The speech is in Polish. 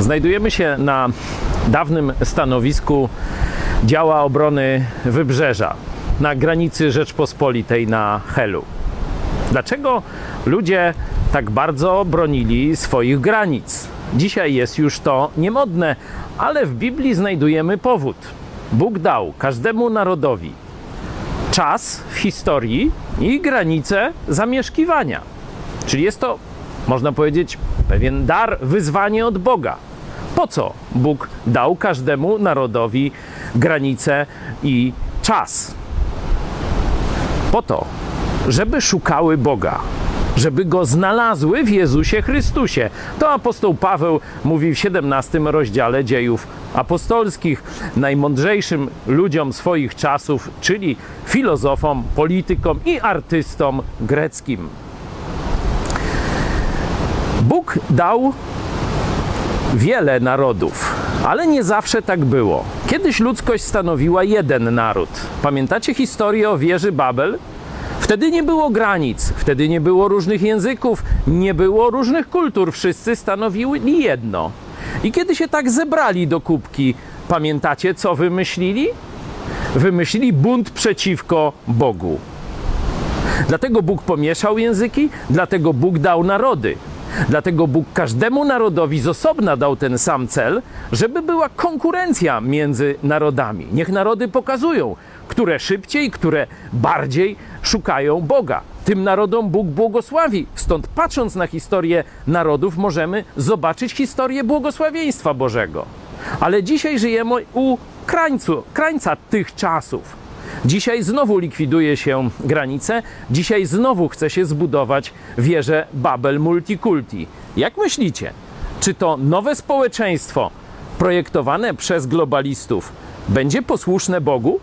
Znajdujemy się na dawnym stanowisku działa obrony wybrzeża, na granicy Rzeczpospolitej na Helu. Dlaczego ludzie tak bardzo bronili swoich granic? Dzisiaj jest już to niemodne, ale w Biblii znajdujemy powód. Bóg dał każdemu narodowi czas w historii i granice zamieszkiwania. Czyli jest to, można powiedzieć, pewien dar, wyzwanie od Boga. Po co Bóg dał każdemu narodowi granice i czas? Po to, żeby szukały Boga, żeby go znalazły w Jezusie Chrystusie. To apostoł Paweł mówi w 17 rozdziale dziejów apostolskich najmądrzejszym ludziom swoich czasów, czyli filozofom, politykom i artystom greckim. Bóg dał wiele narodów, ale nie zawsze tak było. Kiedyś ludzkość stanowiła jeden naród. Pamiętacie historię o wieży Babel? Wtedy nie było granic, wtedy nie było różnych języków, nie było różnych kultur, wszyscy stanowili jedno. I kiedy się tak zebrali do kubki, pamiętacie co wymyślili? Wymyślili bunt przeciwko Bogu. Dlatego Bóg pomieszał języki, dlatego Bóg dał narody. Dlatego Bóg każdemu narodowi z osobna dał ten sam cel, żeby była konkurencja między narodami. Niech narody pokazują, które szybciej, które bardziej szukają Boga. Tym narodom Bóg błogosławi. Stąd patrząc na historię narodów, możemy zobaczyć historię błogosławieństwa Bożego. Ale dzisiaj żyjemy u krańcu, krańca tych czasów. Dzisiaj znowu likwiduje się granice, dzisiaj znowu chce się zbudować wieżę Babel Multikulti. Jak myślicie, czy to nowe społeczeństwo projektowane przez globalistów będzie posłuszne Bogu?